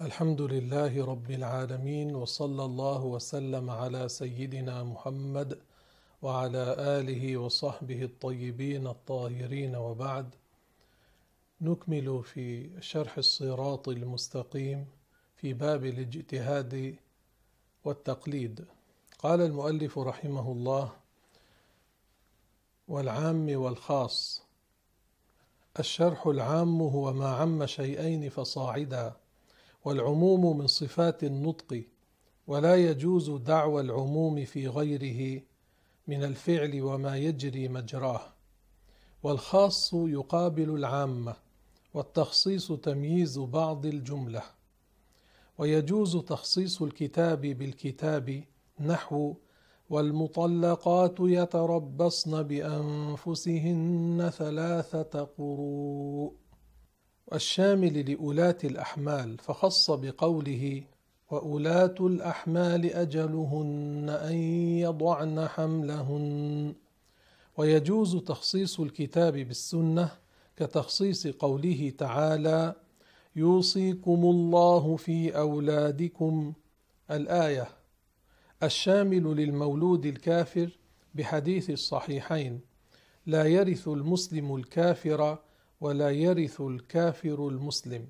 الحمد لله رب العالمين وصلى الله وسلم على سيدنا محمد وعلى آله وصحبه الطيبين الطاهرين وبعد. نكمل في شرح الصراط المستقيم في باب الاجتهاد والتقليد. قال المؤلف رحمه الله والعام والخاص. الشرح العام هو ما عم شيئين فصاعدا. والعموم من صفات النطق ولا يجوز دعوى العموم في غيره من الفعل وما يجري مجراه. والخاص يقابل العامة والتخصيص تمييز بعض الجملة. ويجوز تخصيص الكتاب بالكتاب نحو والمطلقات يتربصن بأنفسهن ثلاثة قروء. والشامل لأولاة الأحمال فخص بقوله وأولاة الأحمال أجلهن أن يضعن حملهن. ويجوز تخصيص الكتاب بالسنة كتخصيص قوله تعالى يوصيكم الله في أولادكم. الآية الشامل للمولود الكافر بحديث الصحيحين لا يرث المسلم الكافر ولا يرث الكافر المسلم.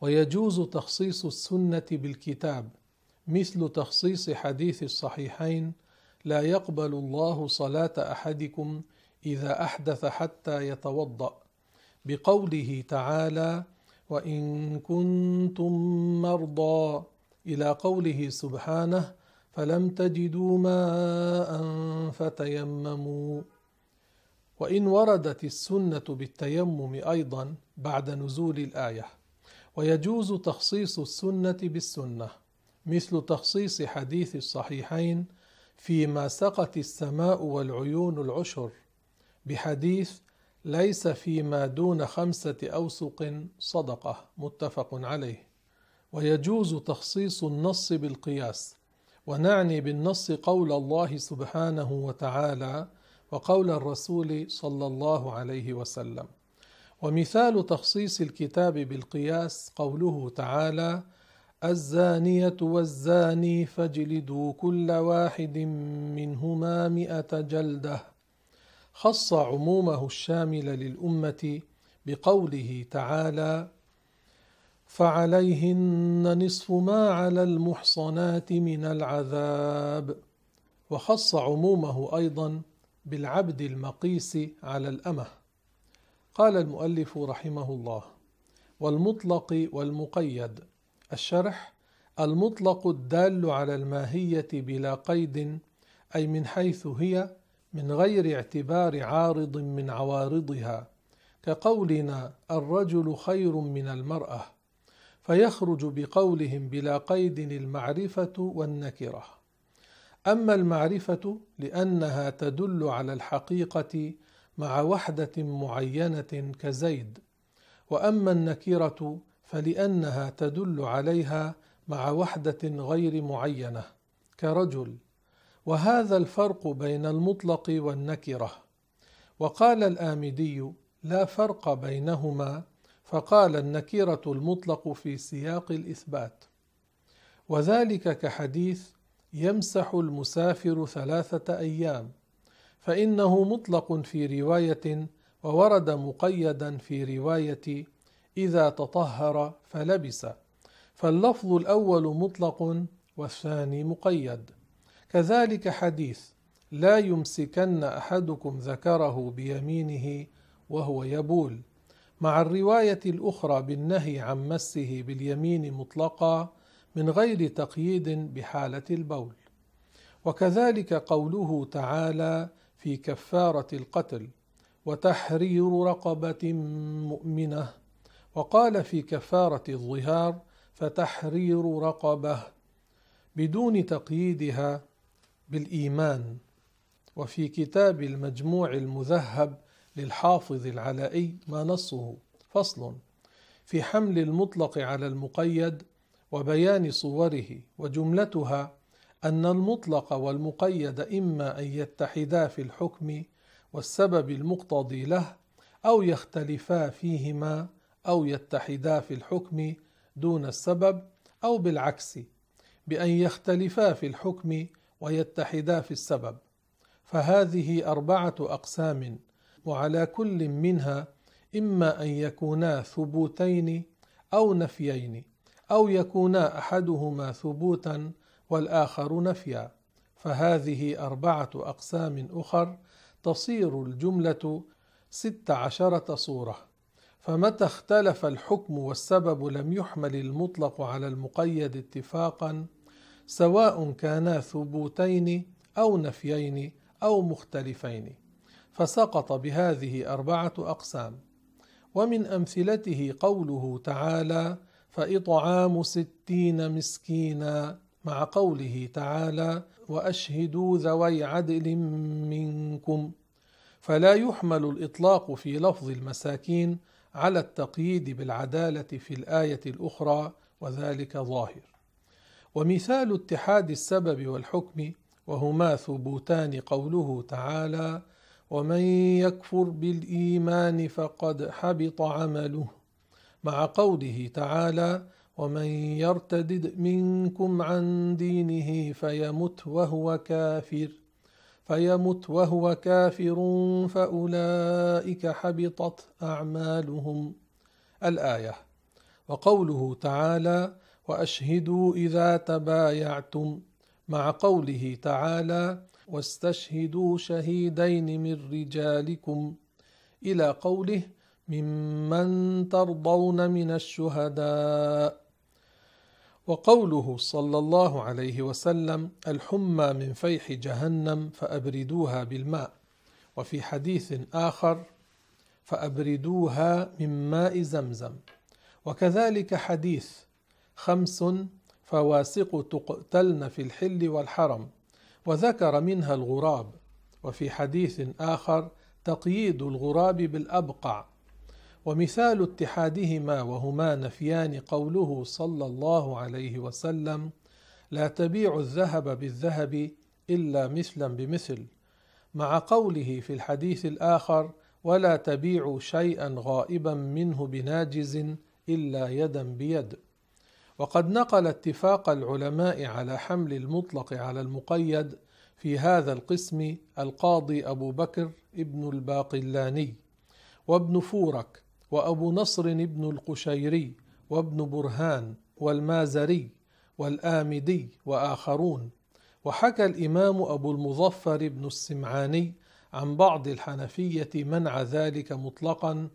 ويجوز تخصيص السنة بالكتاب مثل تخصيص حديث الصحيحين لا يقبل الله صلاة أحدكم إذا أحدث حتى يتوضأ. بقوله تعالى وإن كنتم مرضى. إلى قوله سبحانه فلم تجدوا ماء فتيمموا. وإن وردت السنة بالتيمم أيضا بعد نزول الآية. ويجوز تخصيص السنة بالسنة مثل تخصيص حديث الصحيحين فيما سقت السماء والعيون العشر بحديث ليس فيما دون خمسة أوسق صدقة متفق عليه. ويجوز تخصيص النص بالقياس ونعني بالنص قول الله سبحانه وتعالى وقول الرسول صلى الله عليه وسلم. ومثال تخصيص الكتاب بالقياس قوله تعالى الزانية والزاني فاجلدوا كل واحد منهما مئة جلدة. خص عمومه الشامل للأمة بقوله تعالى فعليهن نصف ما على المحصنات من العذاب. وخص عمومه أيضا بالعبد المقيس على الأمة. قال المؤلف رحمه الله والمطلق والمقيد. الشرح المطلق الدال على الماهية بلا قيد أي من حيث هي من غير اعتبار عارض من عوارضها كقولنا الرجل خير من المرأة. فيخرج بقولهم بلا قيد المعرفة والنكرة. أما المعرفة لأنها تدل على الحقيقة مع وحدة معينة كزيد وأما النكره فلأنها تدل عليها مع وحدة غير معينة كرجل. وهذا الفرق بين المطلق والنكرة. وقال الآمدي لا فرق بينهما فقال النكره المطلق في سياق الإثبات. وذلك كحديث يمسح المسافر ثلاثة أيام فإنه مطلق في رواية وورد مقيدا في رواية إذا تطهر فلبس فاللفظ الأول مطلق والثاني مقيد. كذلك حديث لا يمسكن أحدكم ذكره بيمينه وهو يبول. مع الرواية الأخرى بالنهي عن مسه باليمين مطلقا من غير تقييد بحالة البول. وكذلك قوله تعالى في كفارة القتل وتحرير رقبة مؤمنة. وقال في كفارة الظهار فتحرير رقبة. بدون تقييدها بالإيمان. وفي كتاب المجموع المذهب للحافظ العلائي ما نصه فصل. في حمل المطلق على المقيد وبيان صوره وجملتها أن المطلق والمقيد إما أن يتحدا في الحكم والسبب المقتضي له أو يختلفا فيهما أو يتحدا في الحكم دون السبب أو بالعكس بأن يختلفا في الحكم ويتحدا في السبب. فهذه أربعة أقسام وعلى كل منها إما أن يكونا ثبوتين أو نفيين. أو يكونا أحدهما ثبوتا والآخر نفيا فهذه أربعة أقسام أخر تصير الجملة ست عشرة صورة. فمتى اختلف الحكم والسبب لم يحمل المطلق على المقيد اتفاقا سواء كانا ثبوتين أو نفيين أو مختلفين. فسقط بهذه أربعة أقسام. ومن أمثلته قوله تعالى فإطعام ستين مسكينا مع قوله تعالى وأشهدوا ذوي عدل منكم. فلا يحمل الإطلاق في لفظ المساكين على التقييد بالعدالة في الآية الأخرى وذلك ظاهر. ومثال اتحاد السبب والحكم وهما ثبوتان قوله تعالى ومن يكفر بالإيمان فقد حبط عمله. مع قوله تعالى ومن يرتدد منكم عن دينه فيمت وهو كافر فيمت وهو كافر فاولئك حبطت اعمالهم الآية وقوله تعالى واشهدوا اذا تبايعتم مع قوله تعالى واستشهدوا شهيدين من رجالكم إلى قوله ممن ترضون من الشهداء. وقوله صلى الله عليه وسلم الحمى من فيح جهنم فأبردوها بالماء. وفي حديث آخر فأبردوها من ماء زمزم. وكذلك حديث خمس فواسق تقتلن في الحل والحرم. وذكر منها الغراب. وفي حديث آخر تقييد الغراب بالأبقع. ومثال اتحادهما وهما نفيان قوله صلى الله عليه وسلم لا تبيع الذهب بالذهب إلا مثلا بمثل مع قوله في الحديث الآخر ولا تبيع شيئا غائبا منه بناجز إلا يدا بيد وقد نقل اتفاق العلماء على حمل المطلق على المقيد في هذا القسم القاضي أبو بكر ابن الباقلاني وابن فورك وأبو نصر ابن القشيري وابن برهان والمازري والآمدي وآخرون. وحكى الإمام أبو المظفر ابن السمعاني عن بعض الحنفية منع ذلك مطلقا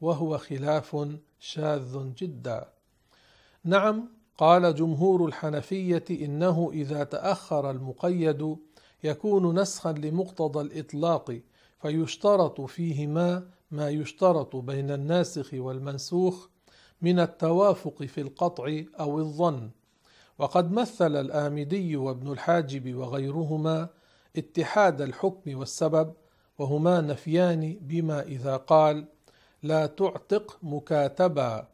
وهو خلاف شاذ جدا. نعم قال جمهور الحنفية إنه إذا تأخر المقيد يكون نسخا لمقتضى الإطلاق فيشترط فيهما ما يشترط بين الناسخ والمنسوخ من التوافق في القطع أو الظن. وقد مثل الآمدي وابن الحاجب وغيرهما اتحاد الحكم والسبب وهما نفيان بما إذا قال لا تعتق مكاتبا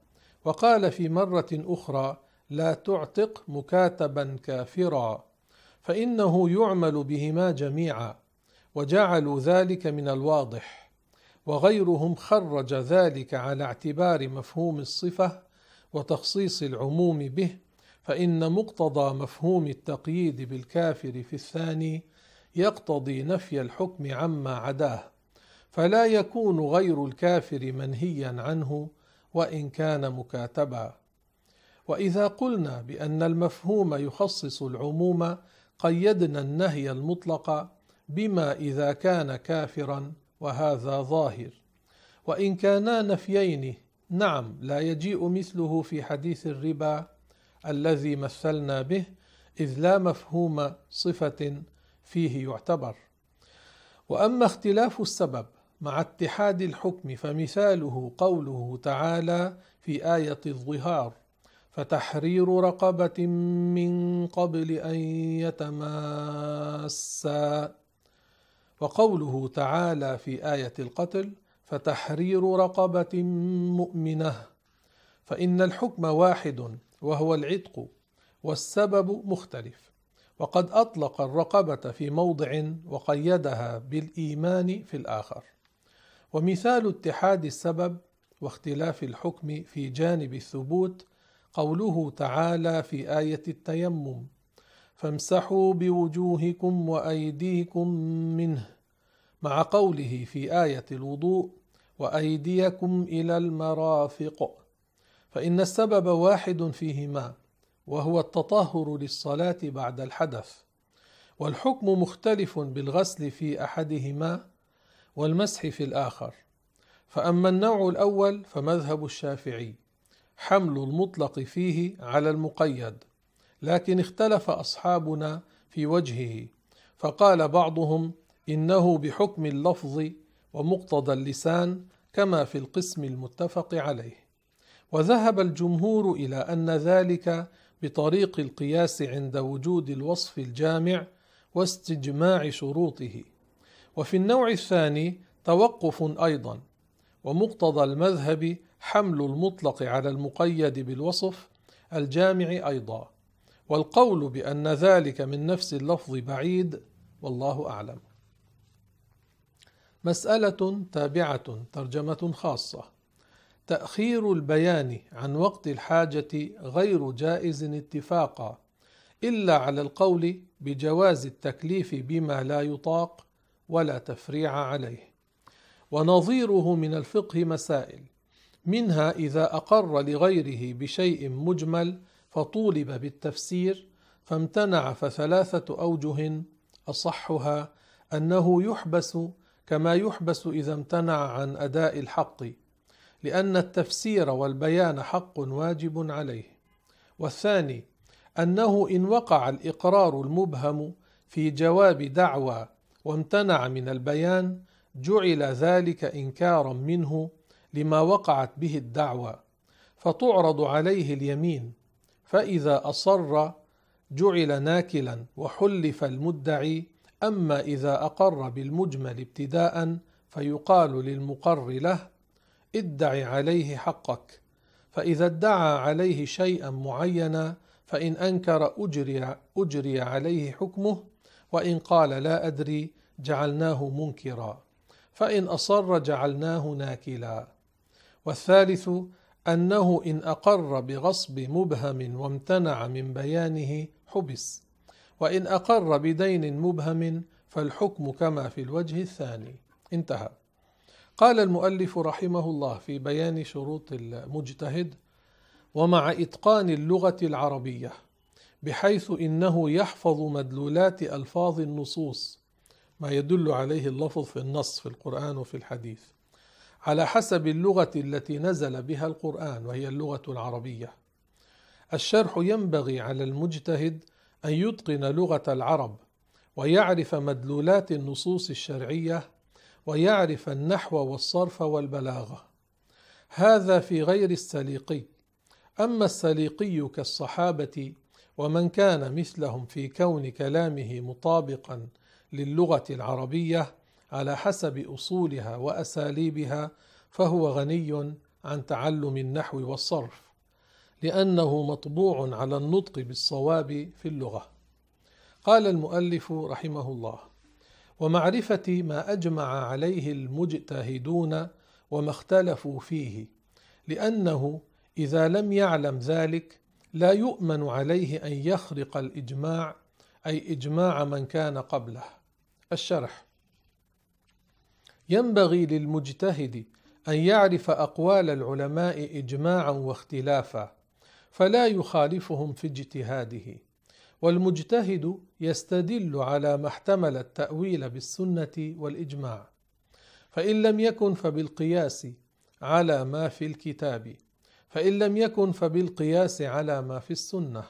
وقال في مرة أخرى لا تعتق مكاتبا كافرا فإنه يعمل بهما جميعا وجعلوا ذلك من الواضح. وغيرهم خرج ذلك على اعتبار مفهوم الصفة وتخصيص العموم به فإن مقتضى مفهوم التقييد بالكافر في الثاني يقتضي نفي الحكم عما عداه فلا يكون غير الكافر منهيا عنه وإن كان مكاتبا. وإذا قلنا بأن المفهوم يخصص العموم قيدنا النهي المطلق بما إذا كان كافرا وهذا ظاهر. وإن كانا نفيين نعم لا يجيء مثله في حديث الربا الذي مثلنا به إذ لا مفهوم صفة فيه يعتبر. وأما اختلاف السبب مع اتحاد الحكم فمثاله قوله تعالى في آية الظهار فتحرير رقبة من قبل أن يتماسا وقوله تعالى في آية القتل فتحرير رقبة مؤمنة فإن الحكم واحد وهو العتق والسبب مختلف. وقد أطلق الرقبة في موضع وقيدها بالإيمان في الآخر. ومثال اتحاد السبب واختلاف الحكم في جانب الثبوت قوله تعالى في آية التيمم فامسحوا بوجوهكم وأيديكم منه مع قوله في آية الوضوء وأيديكم إلى المرافق. فإن السبب واحد فيهما وهو التطهر للصلاة بعد الحدث والحكم مختلف بالغسل في أحدهما والمسح في الآخر. فأما النوع الأول فمذهب الشافعي حمل المطلق فيه على المقيد. لكن اختلف أصحابنا في وجهه فقال بعضهم إنه بحكم اللفظ ومقتضى اللسان كما في القسم المتفق عليه. وذهب الجمهور إلى أن ذلك بطريق القياس عند وجود الوصف الجامع واستجماع شروطه. وفي النوع الثاني توقف أيضا ومقتضى المذهب حمل المطلق على المقيد بالوصف الجامع أيضا. والقول بأن ذلك من نفس اللفظ بعيد والله أعلم. مسألة تابعة ترجمة خاصة. تأخير البيان عن وقت الحاجة غير جائز اتفاقا إلا على القول بجواز التكليف بما لا يطاق ولا تفريع عليه. ونظيره من الفقه مسائل منها إذا أقر لغيره بشيء مجمل فطولب بالتفسير فامتنع فثلاثة أوجه أصحها أنه يحبس كما يحبس إذا امتنع عن أداء الحق لأن التفسير والبيان حق واجب عليه. والثاني أنه إن وقع الإقرار المبهم في جواب دعوى وامتنع من البيان جعل ذلك إنكارا منه لما وقعت به الدعوى فتعرض عليه اليمين. فإذا أصر جعل ناكلا وحلف المدعي أما إذا أقر بالمجمل ابتداء فيقال للمقر له ادع عليه حقك. فإذا ادعى عليه شيئا معينا فإن أنكر أجري, أجري عليه حكمه وإن قال لا أدري جعلناه منكرا. فإن أصر جعلناه ناكلا. والثالث أنه إن أقر بغصب مبهم وامتنع من بيانه حبس وإن أقر بدين مبهم فالحكم كما في الوجه الثاني. انتهى. قال المؤلف رحمه الله في بيان شروط المجتهد ومع إتقان اللغة العربية بحيث إنه يحفظ مدلولات ألفاظ النصوص ما يدل عليه اللفظ في النص في القرآن وفي الحديث. على حسب اللغة التي نزل بها القرآن وهي اللغة العربية. الشرح ينبغي على المجتهد أن يتقن لغة العرب ويعرف مدلولات النصوص الشرعية ويعرف النحو والصرف والبلاغة. هذا في غير السليقي. أما السليقي كالصحابة ومن كان مثلهم في كون كلامه مطابقا للغة العربية على حسب أصولها وأساليبها فهو غني عن تعلم النحو والصرف لأنه مطبوع على النطق بالصواب في اللغة. قال المؤلف رحمه الله ومعرفة ما أجمع عليه المجتهدون وما اختلفوا فيه لأنه إذا لم يعلم ذلك لا يؤمن عليه أن يخرق الإجماع أي إجماع من كان قبله. الشرح. ينبغي للمجتهد أن يعرف أقوال العلماء اجماعا واختلافا فلا يخالفهم في اجتهاده. والمجتهد يستدل على ما احتمل التأويل بالسنة والإجماع. فإن لم يكن فبالقياس على ما في الكتاب فإن لم يكن فبالقياس على ما في السنة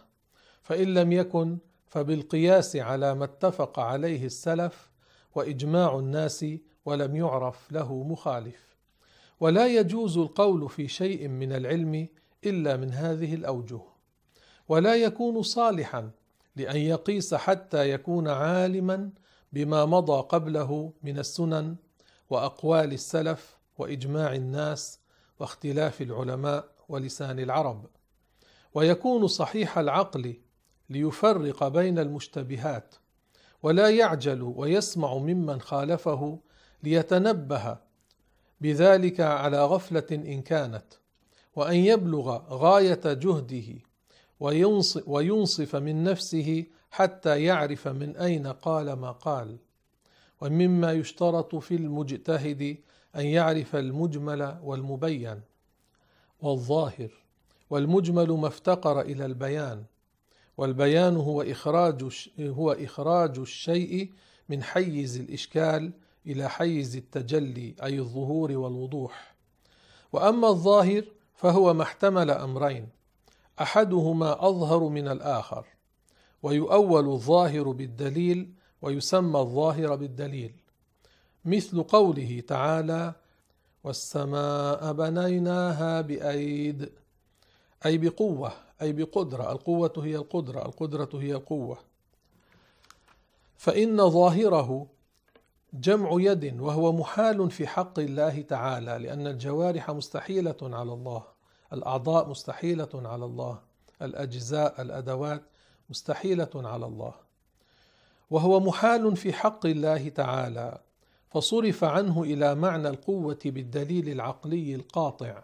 فإن لم يكن فبالقياس على ما اتفق عليه السلف وإجماع الناس ولم يعرف له مخالف. ولا يجوز القول في شيء من العلم إلا من هذه الأوجه. ولا يكون صالحا لأن يقيس حتى يكون عالما بما مضى قبله من السنن وأقوال السلف وإجماع الناس واختلاف العلماء ولسان العرب. ويكون صحيح العقل ليفرق بين المشتبهات. ولا يعجل ويسمع ممن خالفه ليتنبه بذلك على غفلة إن كانت وأن يبلغ غاية جهده وينصف من نفسه حتى يعرف من أين قال ما قال. ومما يشترط في المجتهد أن يعرف المجمل والمبين. والظاهر والمجمل ما افتقر إلى البيان. والبيان هو إخراج هو إخراج الشيء من حيز الإشكال إلى حيز التجلي أي الظهور والوضوح. وأما الظاهر فهو ما احتمل أمرين. أحدهما أظهر من الآخر ويؤول الظاهر بالدليل ويسمى الظاهر بالدليل. مثل قوله تعالى والسماء بنيناها بأيد أي بقوة أي بقدرة. القوة هي القدرة القدرة هي القوة. فإن ظاهره جمع يد وهو محال في حق الله تعالى لأن الجوارح مستحيلة على الله الأعضاء مستحيلة على الله الأجزاء الأدوات مستحيلة على الله. وهو محال في حق الله تعالى فصرف عنه إلى معنى القوة بالدليل العقلي القاطع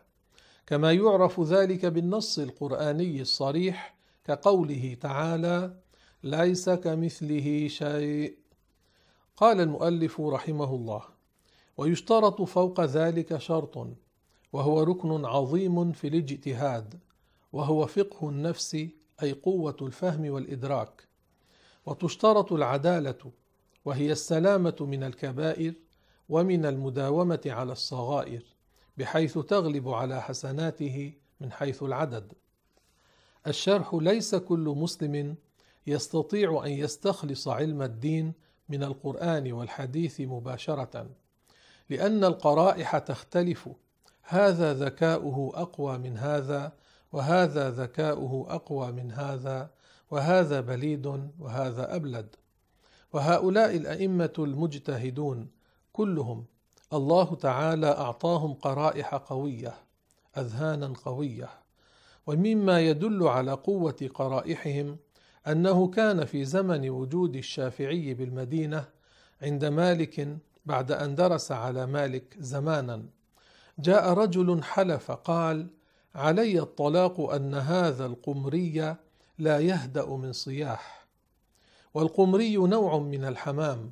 كما يعرف ذلك بالنص القرآني الصريح كقوله تعالى ليس كمثله شيء قال المؤلف رحمه الله ويشترط فوق ذلك شرط وهو ركن عظيم في الاجتهاد وهو فقه النفس أي قوة الفهم والإدراك. وتشترط العدالة وهي السلامة من الكبائر ومن المداومة على الصغائر بحيث تغلب على حسناته من حيث العدد. الشرح ليس كل مسلم يستطيع أن يستخلص علم الدين من القرآن والحديث مباشرة لأن القرائح تختلف. هذا ذكاؤه أقوى من هذا وهذا ذكاؤه أقوى من هذا وهذا بليد وهذا أبلد. وهؤلاء الأئمة المجتهدون كلهم الله تعالى أعطاهم قرائح قوية اذهانا قوية. ومما يدل على قوة قرائحهم أنه كان في زمن وجود الشافعي بالمدينة عند مالك بعد أن درس على مالك زمانا. جاء رجل حلف قال علي الطلاق أن هذا القمري لا يهدأ من صياح والقمري نوع من الحمام.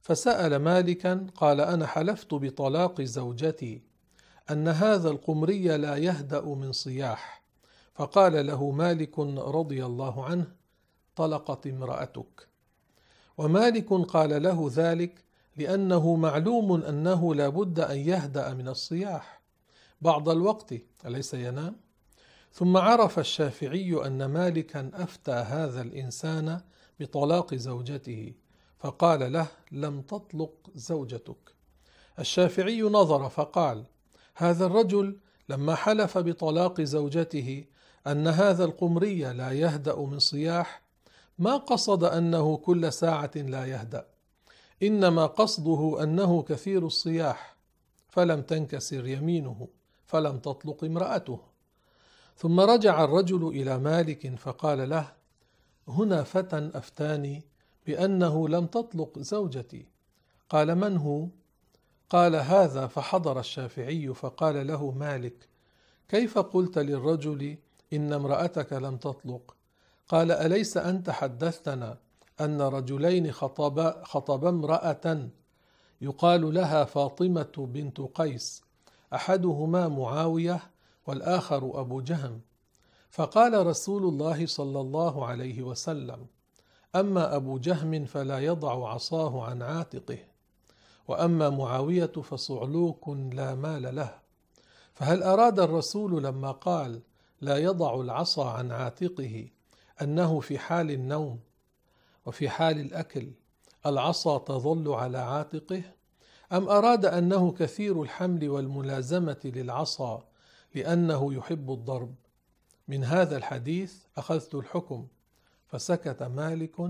فسأل مالكا قال أنا حلفت بطلاق زوجتي أن هذا القمري لا يهدأ من صياح فقال له مالك رضي الله عنه طلقت امرأتك. ومالك قال له ذلك لأنه معلوم أنه لا بد أن يهدأ من الصياح. بعض الوقت أليس ينام؟ ثم عرف الشافعي أن مالكا أفتى هذا الإنسان بطلاق زوجته فقال له لم تطلق زوجتك. الشافعي نظر فقال هذا الرجل لما حلف بطلاق زوجته أن هذا القمري لا يهدأ من صياح ما قصد أنه كل ساعة لا يهدأ. إنما قصده أنه كثير الصياح فلم تنكسر يمينه فلم تطلق امرأته. ثم رجع الرجل إلى مالك فقال له هنا فتى أفتاني بأنه لم تطلق زوجتي. قال من هو؟ قال هذا. فحضر الشافعي فقال له مالك كيف قلت للرجل إن امرأتك لم تطلق؟ قال أليس أنت حدثتنا أن رجلين خطبا خطبا امرأة يقال لها فاطمة بنت قيس أحدهما معاوية والآخر أبو جهم؟ فقال رسول الله صلى الله عليه وسلم أما أبو جهم فلا يضع عصاه عن عاتقه وأما معاوية فصعلوك لا مال له. فهل أراد الرسول لما قال لا يضع العصا عن عاتقه أنه في حال النوم وفي حال الأكل العصا تظل على عاتقه؟ أم أراد أنه كثير الحمل والملازمة للعصا لأنه يحب الضرب؟ من هذا الحديث أخذت الحكم فسكت مالك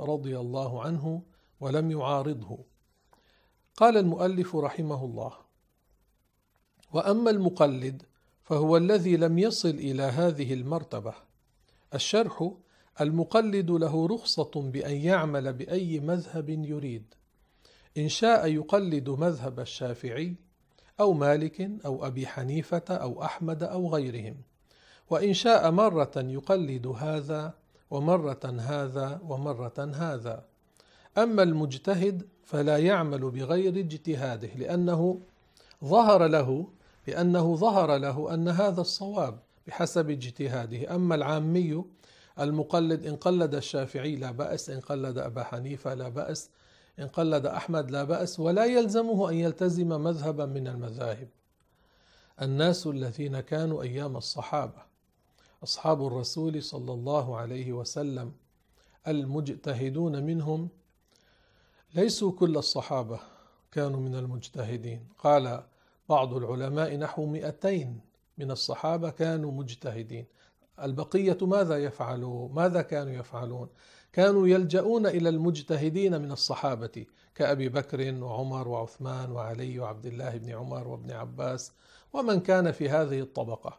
رضي الله عنه ولم يعارضه. قال المؤلف رحمه الله وأما المقلد فهو الذي لم يصل إلى هذه المرتبة الشرح المقلد له رخصة بأن يعمل بأي مذهب يريد. إن شاء يقلد مذهب الشافعي أو مالك أو أبي حنيفة أو أحمد أو غيرهم. وإن شاء مرة يقلد هذا ومرة هذا ومرة هذا. أما المجتهد فلا يعمل بغير اجتهاده لأنه ظهر له لأنه ظهر له أن هذا الصواب. بحسب اجتهاده. أما العامي المقلد إن قلد الشافعي لا بأس. إن قلد أبا حنيفة لا بأس. إن قلد أحمد لا بأس. ولا يلزمه أن يلتزم مذهبا من المذاهب. الناس الذين كانوا أيام الصحابة. أصحاب الرسول صلى الله عليه وسلم المجتهدون منهم ليسوا كل الصحابة كانوا من المجتهدين. قال بعض العلماء نحو مئتين. من الصحابة كانوا مجتهدين. البقية ماذا يفعلوا؟ ماذا كانوا يفعلون؟ كانوا يلجؤون إلى المجتهدين من الصحابة كأبي بكر وعمر وعثمان وعلي وعبد الله بن عمر وابن عباس ومن كان في هذه الطبقة.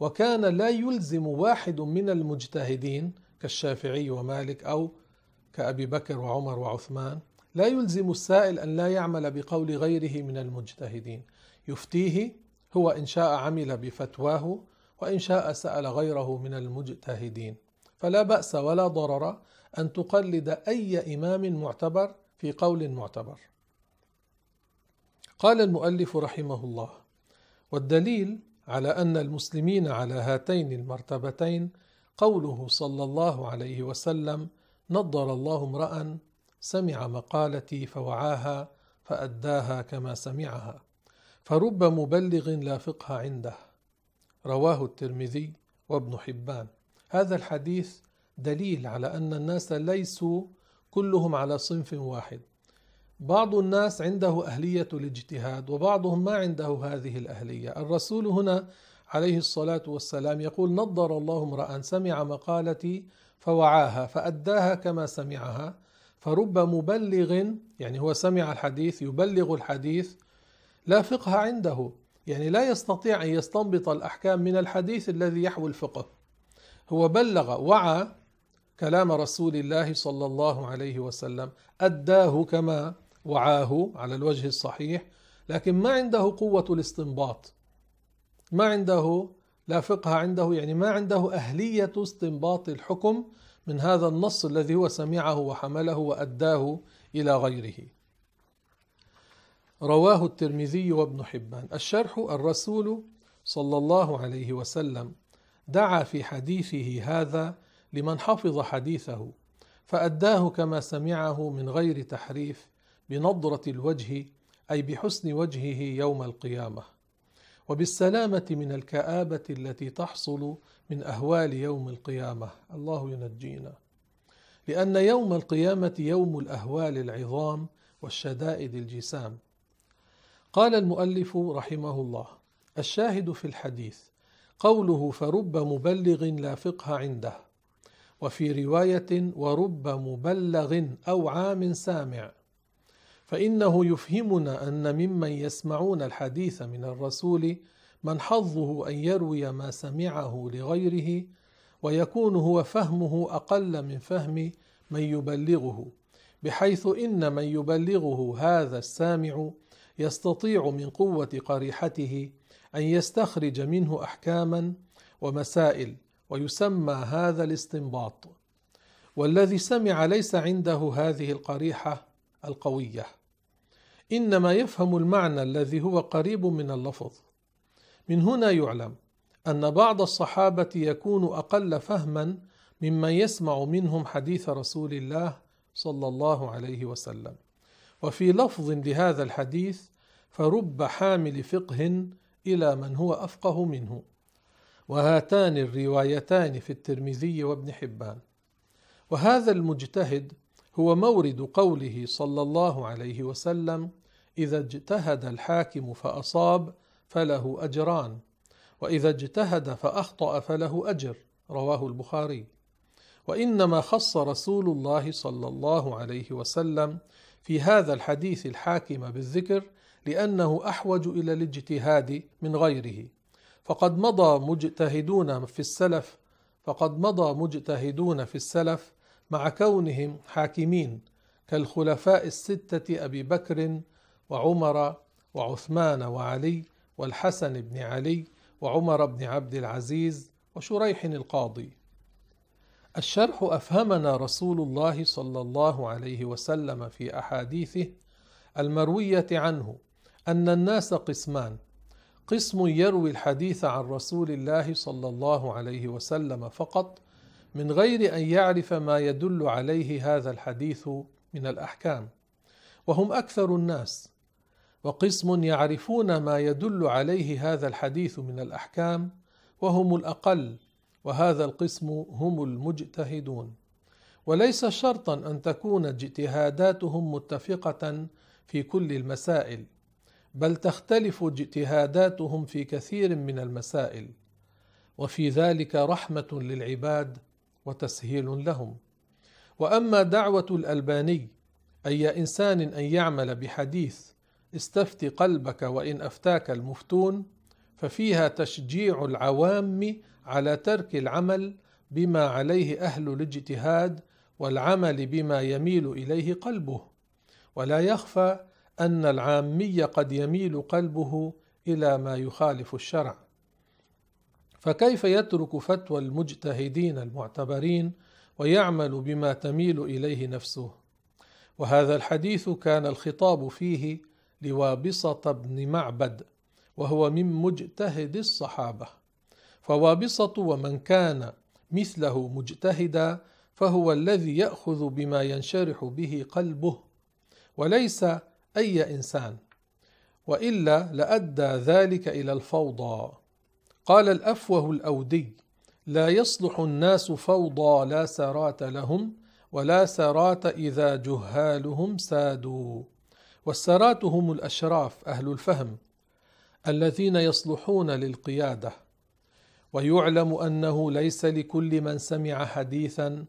وكان لا يلزم واحد من المجتهدين كالشافعي ومالك أو كأبي بكر وعمر وعثمان لا يلزم السائل أن لا يعمل بقول غيره من المجتهدين. يفتيه هو إن شاء عمل بفتواه وإن شاء سأل غيره من المجتهدين. فلا بأس ولا ضرر أن تقلد أي إمام معتبر في قول معتبر. قال المؤلف رحمه الله والدليل على أن المسلمين على هاتين المرتبتين قوله صلى الله عليه وسلم نضر الله امرأ سمع مقالتي فوعاها فأداها كما سمعها. فرب مبلغ لا فقه عنده. رواه الترمذي وابن حبان. هذا الحديث دليل على أن الناس ليسوا كلهم على صنف واحد. بعض الناس عنده أهلية الاجتهاد وبعضهم ما عنده هذه الأهلية. الرسول هنا عليه الصلاة والسلام يقول نضر الله امرأ سمع مقالتي فوعاها فأداها كما سمعها. فرب مبلغ يعني هو سمع الحديث يبلغ الحديث لا فقه عنده. يعني لا يستطيع أن يستنبط الأحكام من الحديث الذي يحوي الفقه. هو بلغ وعى كلام رسول الله صلى الله عليه وسلم. أداه كما وعاه على الوجه الصحيح. لكن ما عنده قوة الاستنباط. ما عنده لا فقه عنده. يعني ما عنده أهلية استنباط الحكم من هذا النص الذي هو سمعه وحمله وأداه إلى غيره. رواه الترمذي وابن حبان. الشرح الرسول صلى الله عليه وسلم دعا في حديثه هذا لمن حفظ حديثه فأداه كما سمعه من غير تحريف بنضره الوجه أي بحسن وجهه يوم القيامة. وبالسلامة من الكآبة التي تحصل من أهوال يوم القيامة. الله ينجينا. لأن يوم القيامة يوم الأهوال العظام والشدائد الجسام. قال المؤلف رحمه الله الشاهد في الحديث قوله فرب مبلغ لا فقه عنده وفي رواية ورب مبلغ أو عام سامع فإنه يفهمنا أن ممن يسمعون الحديث من الرسول من حظه أن يروي ما سمعه لغيره ويكون هو فهمه أقل من فهم من يبلغه بحيث إن من يبلغه هذا السامع يستطيع من قوة قريحته أن يستخرج منه أحكاما ومسائل ويسمى هذا الاستنباط. والذي سمع ليس عنده هذه القريحة القوية. إنما يفهم المعنى الذي هو قريب من اللفظ. من هنا يعلم أن بعض الصحابة يكون أقل فهما ممن يسمع منهم حديث رسول الله صلى الله عليه وسلم. وفي لفظ لهذا الحديث فرب حامل فقه إلى من هو أفقه منه. وهاتان الروايتان في الترمذي وابن حبان. وهذا المجتهد هو مورد قوله صلى الله عليه وسلم إذا اجتهد الحاكم فأصاب فله أجران وإذا اجتهد فأخطأ فله أجر رواه البخاري. وإنما خص رسول الله صلى الله عليه وسلم في هذا الحديث الحاكم بالذكر لأنه أحوج إلى الاجتهاد من غيره. فقد مضى مجتهدون في السلف فقد مضى مجتهدون في السلف مع كونهم حاكمين كالخلفاء الستة أبي بكر وعمر وعثمان وعلي والحسن بن علي وعمر بن عبد العزيز وشريح القاضي. الشرح أفهمنا رسول الله صلى الله عليه وسلم في أحاديثه المروية عنه أن الناس قسمان. قسم يروي الحديث عن رسول الله صلى الله عليه وسلم فقط من غير أن يعرف ما يدل عليه هذا الحديث من الأحكام وهم أكثر الناس وقسم يعرفون ما يدل عليه هذا الحديث من الأحكام وهم الأقل وهذا القسم هم المجتهدون. وليس شرطا أن تكون اجتهاداتهم متفقة في كل المسائل بل تختلف اجتهاداتهم في كثير من المسائل وفي ذلك رحمة للعباد وتسهيل لهم. وأما دعوة الألباني أي إنسان أن يعمل بحديث استفت قلبك وإن أفتاك المفتون ففيها تشجيع العوام على ترك العمل بما عليه أهل الاجتهاد والعمل بما يميل إليه قلبه. ولا يخفى أن العامي قد يميل قلبه إلى ما يخالف الشرع. فكيف يترك فتوى المجتهدين المعتبرين ويعمل بما تميل إليه نفسه؟ وهذا الحديث كان الخطاب فيه لوابصة بن معبد وهو من مجتهد الصحابة. فوابصة ومن كان مثله مجتهدا فهو الذي يأخذ بما ينشرح به قلبه وليس أي إنسان وإلا لأدى ذلك إلى الفوضى. قال الأفوه الأودي لا يصلح الناس فوضى لا سرات لهم ولا سرات إذا جهالهم سادوا. والسرات هم الأشراف أهل الفهم الذين يصلحون للقيادة. ويعلم أنه ليس لكل من سمع حديثا.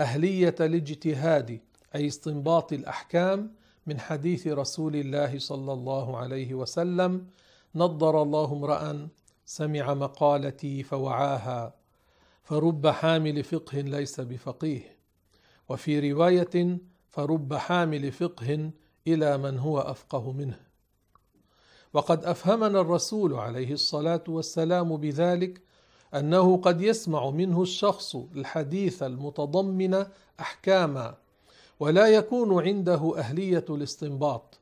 أهلية الاجتهاد أي استنباط الأحكام من حديث رسول الله صلى الله عليه وسلم. نضر الله امرا سمع مقالتي فوعاها. فرب حامل فقه ليس بفقيه. وفي رواية فرب حامل فقه إلى من هو أفقه منه. وقد أفهمنا الرسول عليه الصلاة والسلام بذلك أنه قد يسمع منه الشخص الحديث المتضمن أحكاما ولا يكون عنده أهلية الاستنباط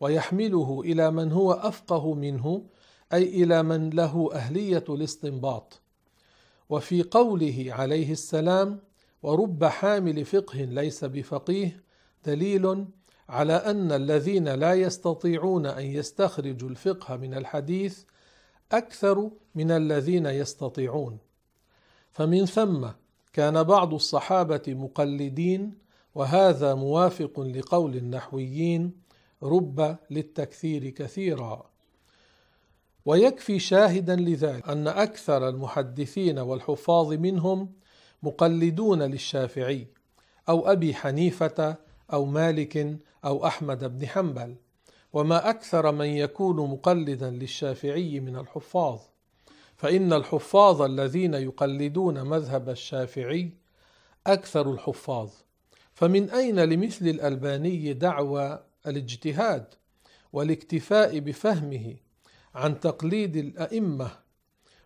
ويحمله إلى من هو أفقه منه أي إلى من له أهلية الاستنباط. وفي قوله عليه السلام ورب حامل فقه ليس بفقيه دليل على أن الذين لا يستطيعون أن يستخرجوا الفقه من الحديث أكثر من الذين يستطيعون. فمن ثم كان بعض الصحابة مقلدين وهذا موافق لقول النحويين رب للتكثير كثيرا. ويكفي شاهدا لذلك أن أكثر المحدثين والحفاظ منهم مقلدون للشافعي أو أبي حنيفة أو مالك أو أحمد بن حنبل وما أكثر من يكون مقلدا للشافعي من الحفاظ. فإن الحفاظ الذين يقلدون مذهب الشافعي أكثر الحفاظ. فمن أين لمثل الألباني دعوى الاجتهاد والاكتفاء بفهمه عن تقليد الأئمة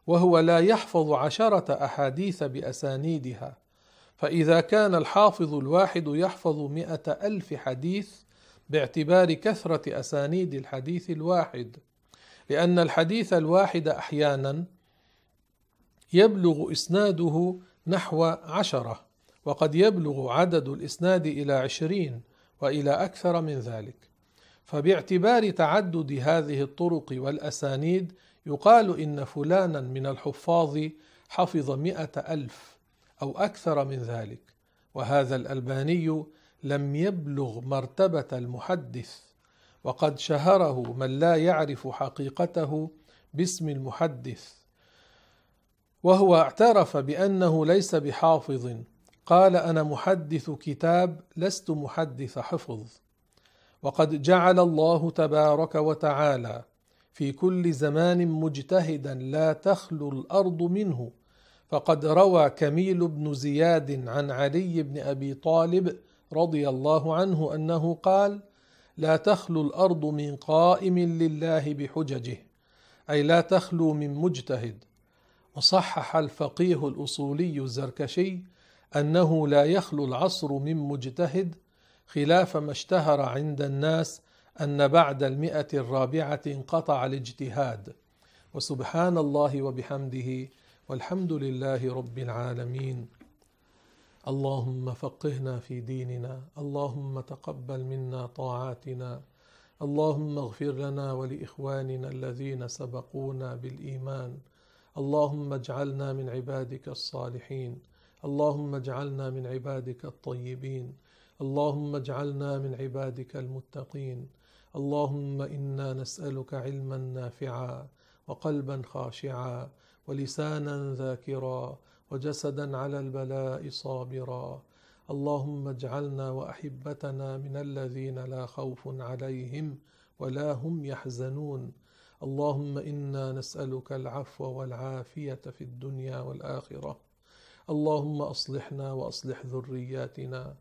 وهو لا يحفظ عشرة أحاديث بأسانيدها؟ فإذا كان الحافظ الواحد يحفظ مئة ألف حديث باعتبار كثرة أسانيد الحديث الواحد لأن الحديث الواحد أحيانا يبلغ إسناده نحو عشرة وقد يبلغ عدد الإسناد إلى عشرين وإلى أكثر من ذلك. فباعتبار تعدد هذه الطرق والأسانيد يقال إن فلانا من الحفاظ حفظ مئة ألف أو أكثر من ذلك. وهذا الألباني لم يبلغ مرتبة المحدث وقد شهره من لا يعرف حقيقته باسم المحدث. وهو اعترف بأنه ليس بحافظ قال أنا محدث كتاب لست محدث حفظ. وقد جعل الله تبارك وتعالى في كل زمان مجتهدا لا تخلو الأرض منه. فقد روى كميل بن زياد عن علي بن أبي طالب رضي الله عنه أنه قال لا تخلو الأرض من قائم لله بحججه أي لا تخلو من مجتهد. وصحح الفقيه الأصولي الزركشي أنه لا يخلو العصر من مجتهد خلاف ما اشتهر عند الناس أن بعد المئة الرابعة انقطع الاجتهاد. وسبحان الله وبحمده والحمد لله رب العالمين. اللهم فقهنا في ديننا اللهم تقبل منا طاعاتنا اللهم اغفر لنا ولإخواننا الذين سبقونا بالإيمان اللهم اجعلنا من عبادك الصالحين اللهم اجعلنا من عبادك الطيبين اللهم اجعلنا من عبادك المتقين اللهم إنا نسألك علما نافعا وقلبا خاشعا ولسانا ذاكرا وجسدا على البلاء صابرا. اللهم اجعلنا وأحبتنا من الذين لا خوف عليهم ولا هم يحزنون. اللهم إنا نسألك العفو والعافية في الدنيا والآخرة. اللهم أصلحنا وأصلح ذرياتنا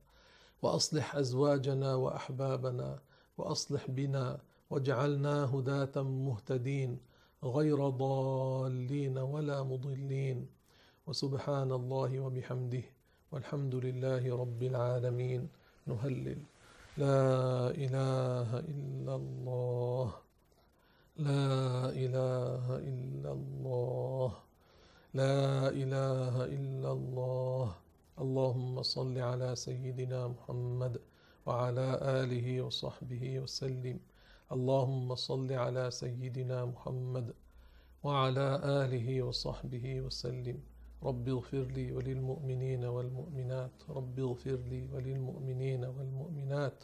وأصلح أزواجنا وأحبابنا وأصلح بنا واجعلنا هداة مهتدين غير ضالين ولا مضلين. وسبحان الله وبحمده والحمد لله رب العالمين. نهلل. لا إله إلا الله. لا إله إلا الله. لا إله إلا الله. اللهم صل على سيدنا محمد وعلى آله وصحبه وسلم. اللهم صل على سيدنا محمد وعلى آله وصحبه وسلم. رب اغفر لي وللمؤمنين والمؤمنات. رب اغفر لي وللمؤمنين والمؤمنات.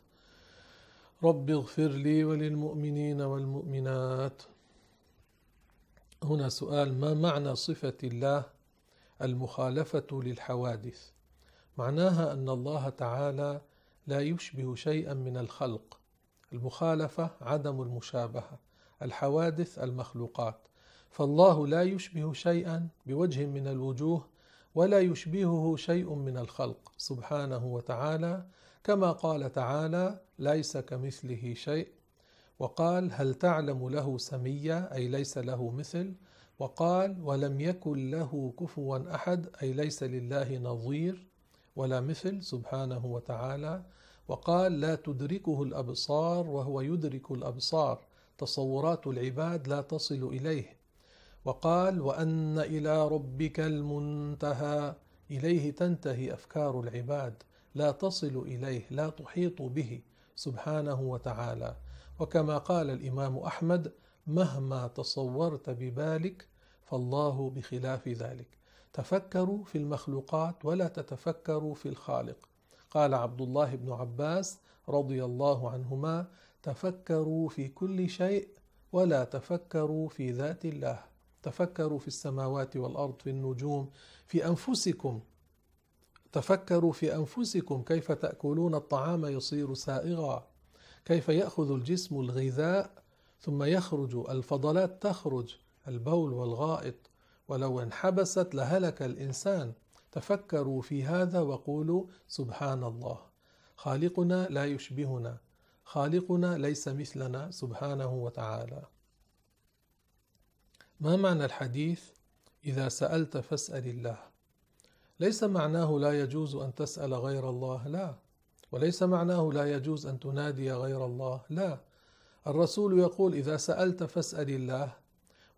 رب اغفر لي وللمؤمنين والمؤمنات. هنا سؤال ما معنى صفة الله المخالفة للحوادث؟ معناها أن الله تعالى لا يشبه شيئا من الخلق. المخالفة عدم المشابهة الحوادث المخلوقات. فالله لا يشبه شيئا بوجه من الوجوه ولا يشبهه شيء من الخلق سبحانه وتعالى. كما قال تعالى ليس كمثله شيء. وقال هل تعلم له سميا؟ أي ليس له مثل. وقال ولم يكن له كفوا أحد أي ليس لله نظير ولا مثل سبحانه وتعالى. وقال لا تدركه الأبصار وهو يدرك الأبصار. تصورات العباد لا تصل إليه. وقال وأن إلى ربك المنتهى إليه تنتهي أفكار العباد لا تصل إليه لا تحيط به سبحانه وتعالى. وكما قال الإمام أحمد مهما تصورت ببالك فالله بخلاف ذلك. تفكروا في المخلوقات ولا تتفكروا في الخالق. قال عبد الله بن عباس رضي الله عنهما تفكروا في كل شيء ولا تفكروا في ذات الله. تفكروا في السماوات والأرض في النجوم في أنفسكم. تفكروا في أنفسكم كيف تأكلون الطعام يصير سائغا. كيف يأخذ الجسم الغذاء ثم يخرج الفضلات تخرج البول والغائط. ولو انحبست لهلك الإنسان. تفكروا في هذا وقولوا سبحان الله خالقنا لا يشبهنا. خالقنا ليس مثلنا سبحانه وتعالى. ما معنى الحديث إذا سألت فاسأل الله؟ ليس معناه لا يجوز أن تسأل غير الله لا. وليس معناه لا يجوز أن تنادي غير الله لا. الرسول يقول إذا سألت فاسأل الله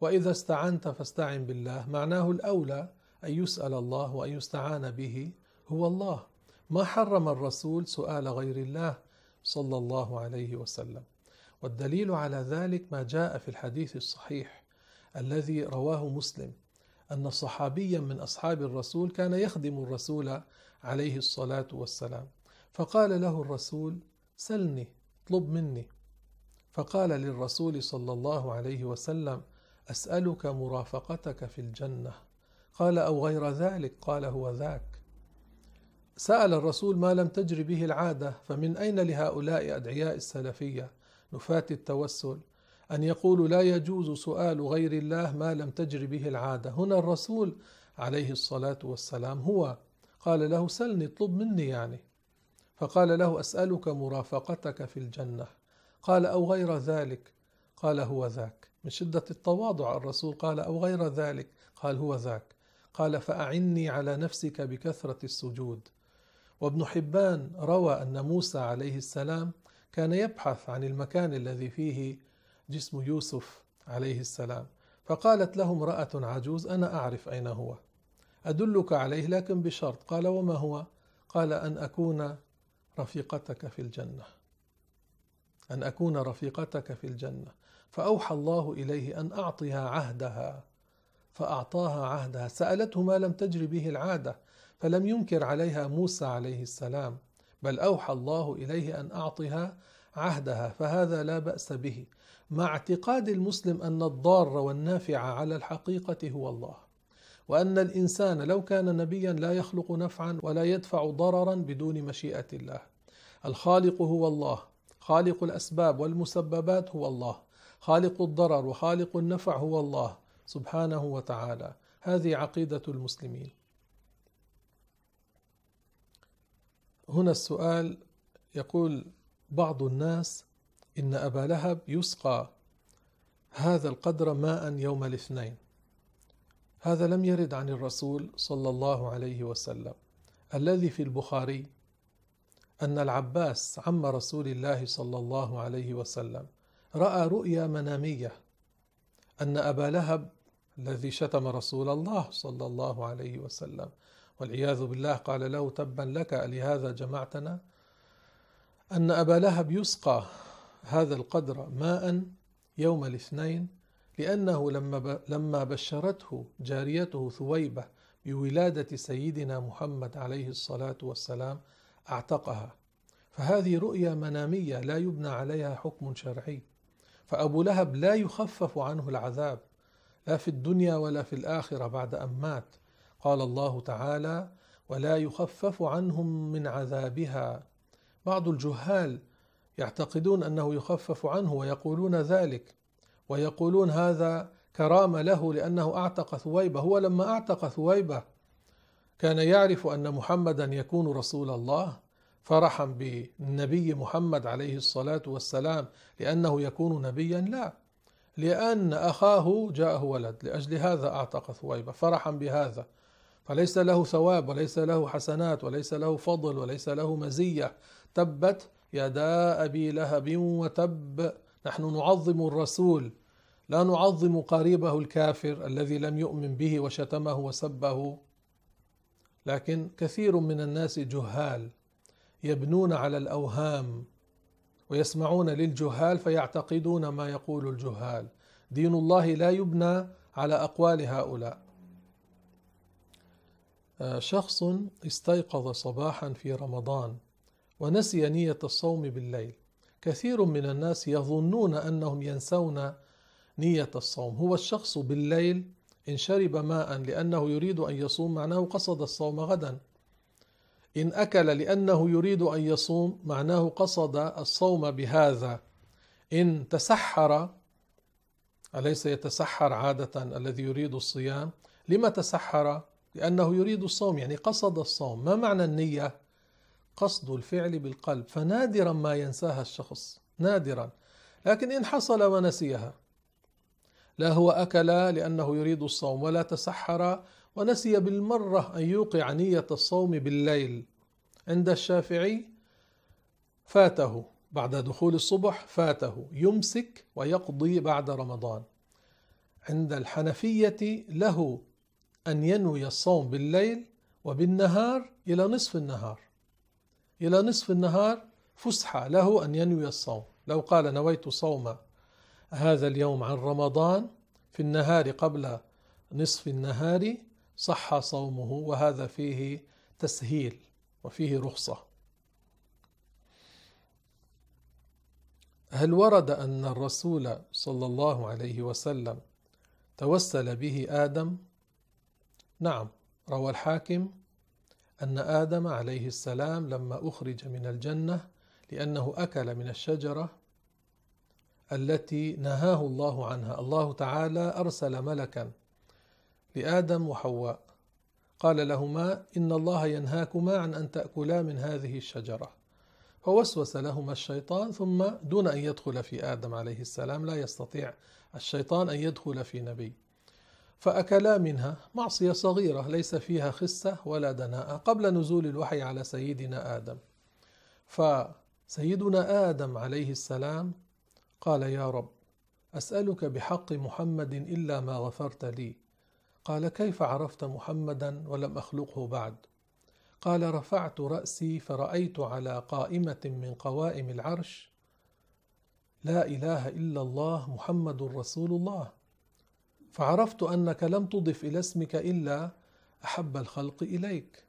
وإذا استعنت فاستعن بالله. معناه الأولى أن يسأل الله وأن يستعان به هو الله. ما حرم الرسول سؤال غير الله صلى الله عليه وسلم. والدليل على ذلك ما جاء في الحديث الصحيح. الذي رواه مسلم أن صحابيا من أصحاب الرسول كان يخدم الرسول عليه الصلاة والسلام. فقال له الرسول سلني اطلب مني. فقال للرسول صلى الله عليه وسلم أسألك مرافقتك في الجنة. قال أو غير ذلك؟ قال هو ذاك. سأل الرسول ما لم تجري به العادة فمن أين لهؤلاء أدعياء السلفية؟ نفاة التوسل. أن يقولوا لا يجوز سؤال غير الله ما لم تجري به العادة. هنا الرسول عليه الصلاة والسلام هو قال له سلني اطلب مني يعني. فقال له أسألك مرافقتك في الجنة. قال أو غير ذلك؟ قال هو ذاك. من شدة التواضع الرسول قال أو غير ذلك؟ قال هو ذاك. قال فأعني على نفسك بكثرة السجود. وابن حبان روى أن موسى عليه السلام كان يبحث عن المكان الذي فيه جسم يوسف عليه السلام. فقالت له امرأة عجوز أنا أعرف أين هو. أدلك عليه لكن بشرط. قال وما هو؟ قال أن أكون رفيقتك في الجنة. أن أكون رفيقتك في الجنة. فأوحى الله إليه أن أعطها عهدها. فأعطاها عهدها. سألته ما لم تجر به العادة فلم ينكر عليها موسى عليه السلام بل أوحى الله إليه أن أعطها عهدها فهذا لا بأس به. مع اعتقاد المسلم أن الضار والنافع على الحقيقة هو الله وأن الإنسان لو كان نبيا لا يخلق نفعا ولا يدفع ضررا بدون مشيئة الله. الخالق هو الله خالق الأسباب والمسببات هو الله خالق الضرر وخالق النفع هو الله سبحانه وتعالى. هذه عقيدة المسلمين. هنا السؤال يقول بعض الناس إن أبا لهب يسقى هذا القدر ماء يوم الاثنين. هذا لم يرد عن الرسول صلى الله عليه وسلم. الذي في البخاري أن العباس عم رسول الله صلى الله عليه وسلم رأى رؤيا منامية أن أبا لهب الذي شتم رسول الله صلى الله عليه وسلم. والعياذ بالله قال له تبا لك لهذا جمعتنا؟ أن أبا لهب يسقى هذا القدر ماء يوم الاثنين لأنه لما لما بشرته جاريته ثويبة بولادة سيدنا محمد عليه الصلاة والسلام أعتقها. فهذه رؤيا منامية لا يبنى عليها حكم شرعي. فأبو لهب لا يخفف عنه العذاب لا في الدنيا ولا في الآخرة بعد أن مات. قال الله تعالى ولا يخفف عنهم من عذابها. بعض الجهال يعتقدون أنه يخفف عنه ويقولون ذلك ويقولون هذا كرامه له لأنه أعتق ثويبة. هو لما أعتق ثويبة كان يعرف أن محمدا يكون رسول الله فرحا بالنبي محمد عليه الصلاة والسلام لأنه يكون نبيا. لا لأن أخاه جاءه ولد لأجل هذا أعتق ثويبة فرحا بهذا. فليس له ثواب وليس له حسنات وليس له فضل وليس له مزية. تبت يدا أبي لهب وتب. نحن نعظم الرسول لا نعظم قريبه الكافر الذي لم يؤمن به وشتمه وسبه. لكن كثير من الناس جهال يبنون على الأوهام ويسمعون للجهال فيعتقدون ما يقول الجهال. دين الله لا يبنى على أقوال هؤلاء. آه، شخص استيقظ صباحا في رمضان. ونسي نية الصوم بالليل. كثير من الناس يظنون أنهم ينسون نية الصوم. هو الشخص بالليل إن شرب ماء لأنه يريد أن يصوم معناه قصد الصوم غدا. إن أكل لأنه يريد أن يصوم معناه قصد الصوم بهذا. إن تسحر أليس يتسحر عادة الذي يريد الصيام؟ لما تسحر؟ لأنه يريد الصوم يعني قصد الصوم. ما معنى النية؟ قصد الفعل بالقلب فنادرا ما ينساها الشخص نادرا. لكن إن حصل ونسيها. لا هو أكل لأنه يريد الصوم ولا تسحر ونسي بالمرة أن يوقع نية الصوم بالليل. عند الشافعي فاته بعد دخول الصبح فاته يمسك ويقضي بعد رمضان. عند الحنفية له أن ينوي الصوم بالليل وبالنهار إلى نصف النهار. إلى نصف النهار فسحة له أن ينوي الصوم لو قال نويت صوم هذا اليوم عن رمضان في النهار قبل نصف النهار صح صومه وهذا فيه تسهيل وفيه رخصة هل ورد أن الرسول صلى الله عليه وسلم توسل به آدم؟ نعم روى الحاكم أن آدم عليه السلام لما أخرج من الجنة لأنه أكل من الشجرة التي نهاه الله عنها. الله تعالى أرسل ملكا لآدم وحواء. قال لهما إن الله ينهاكما عن أن تأكلا من هذه الشجرة. فوسوس لهما الشيطان ثم دون أن يدخل في آدم عليه السلام لا يستطيع الشيطان أن يدخل في نبي فأكلا منها. معصية صغيرة ليس فيها خسة ولا دناءة قبل نزول الوحي على سيدنا آدم. فسيدنا آدم عليه السلام قال يا رب أسألك بحق محمد إلا ما غفرت لي. قال كيف عرفت محمدا ولم أخلقه بعد؟ قال رفعت رأسي فرأيت على قائمة من قوائم العرش لا إله إلا الله محمد رسول الله. فعرفت أنك لم تضف إلى اسمك إلا أحب الخلق إليك.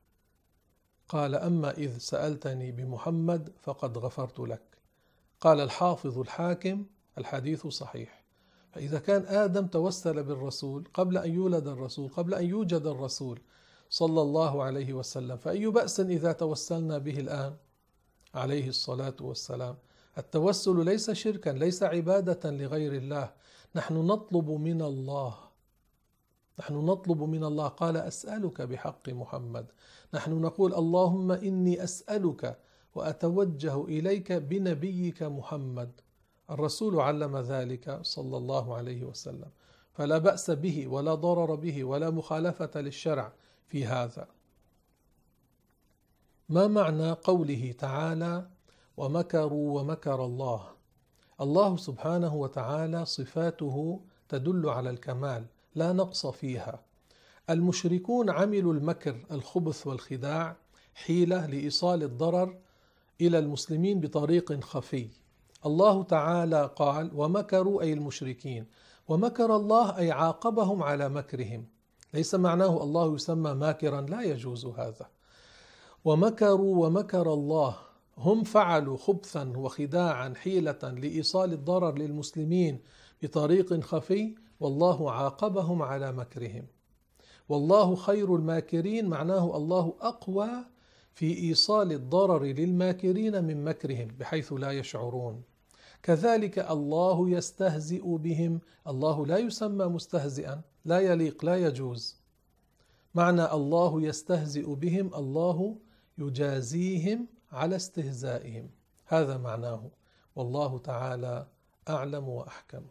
قال أما إذ سألتني بمحمد فقد غفرت لك. قال الحافظ الحاكم الحديث صحيح. فإذا كان آدم توسل بالرسول قبل أن يولد الرسول قبل أن يوجد الرسول صلى الله عليه وسلم فأي بأس إذا توسلنا به الآن؟ عليه الصلاة والسلام. التوسل ليس شركا ليس عبادة لغير الله. نحن نطلب من الله. نحن نطلب من الله. قال أسألك بحق محمد. نحن نقول اللهم إني أسألك وأتوجه إليك بنبيك محمد. الرسول علم ذلك صلى الله عليه وسلم. فلا بأس به ولا ضرر به ولا مخالفة للشرع في هذا. ما معنى قوله تعالى ومكروا ومكر الله؟ الله سبحانه وتعالى صفاته تدل على الكمال لا نقص فيها. المشركون عملوا المكر الخبث والخداع حيلة لإيصال الضرر إلى المسلمين بطريق خفي. الله تعالى قال ومكروا أي المشركين ومكر الله أي عاقبهم على مكرهم. ليس معناه الله يسمى ماكرا لا يجوز هذا. ومكروا ومكر الله هم فعلوا خبثا وخداعا حيلة لإيصال الضرر للمسلمين بطريق خفي والله عاقبهم على مكرهم. والله خير الماكرين معناه الله أقوى في إيصال الضرر للماكرين من مكرهم بحيث لا يشعرون. كذلك الله يستهزئ بهم الله لا يسمى مستهزئا لا يليق لا يجوز. معنى الله يستهزئ بهم الله يجازيهم على استهزائهم. هذا معناه. والله تعالى أعلم وأحكم.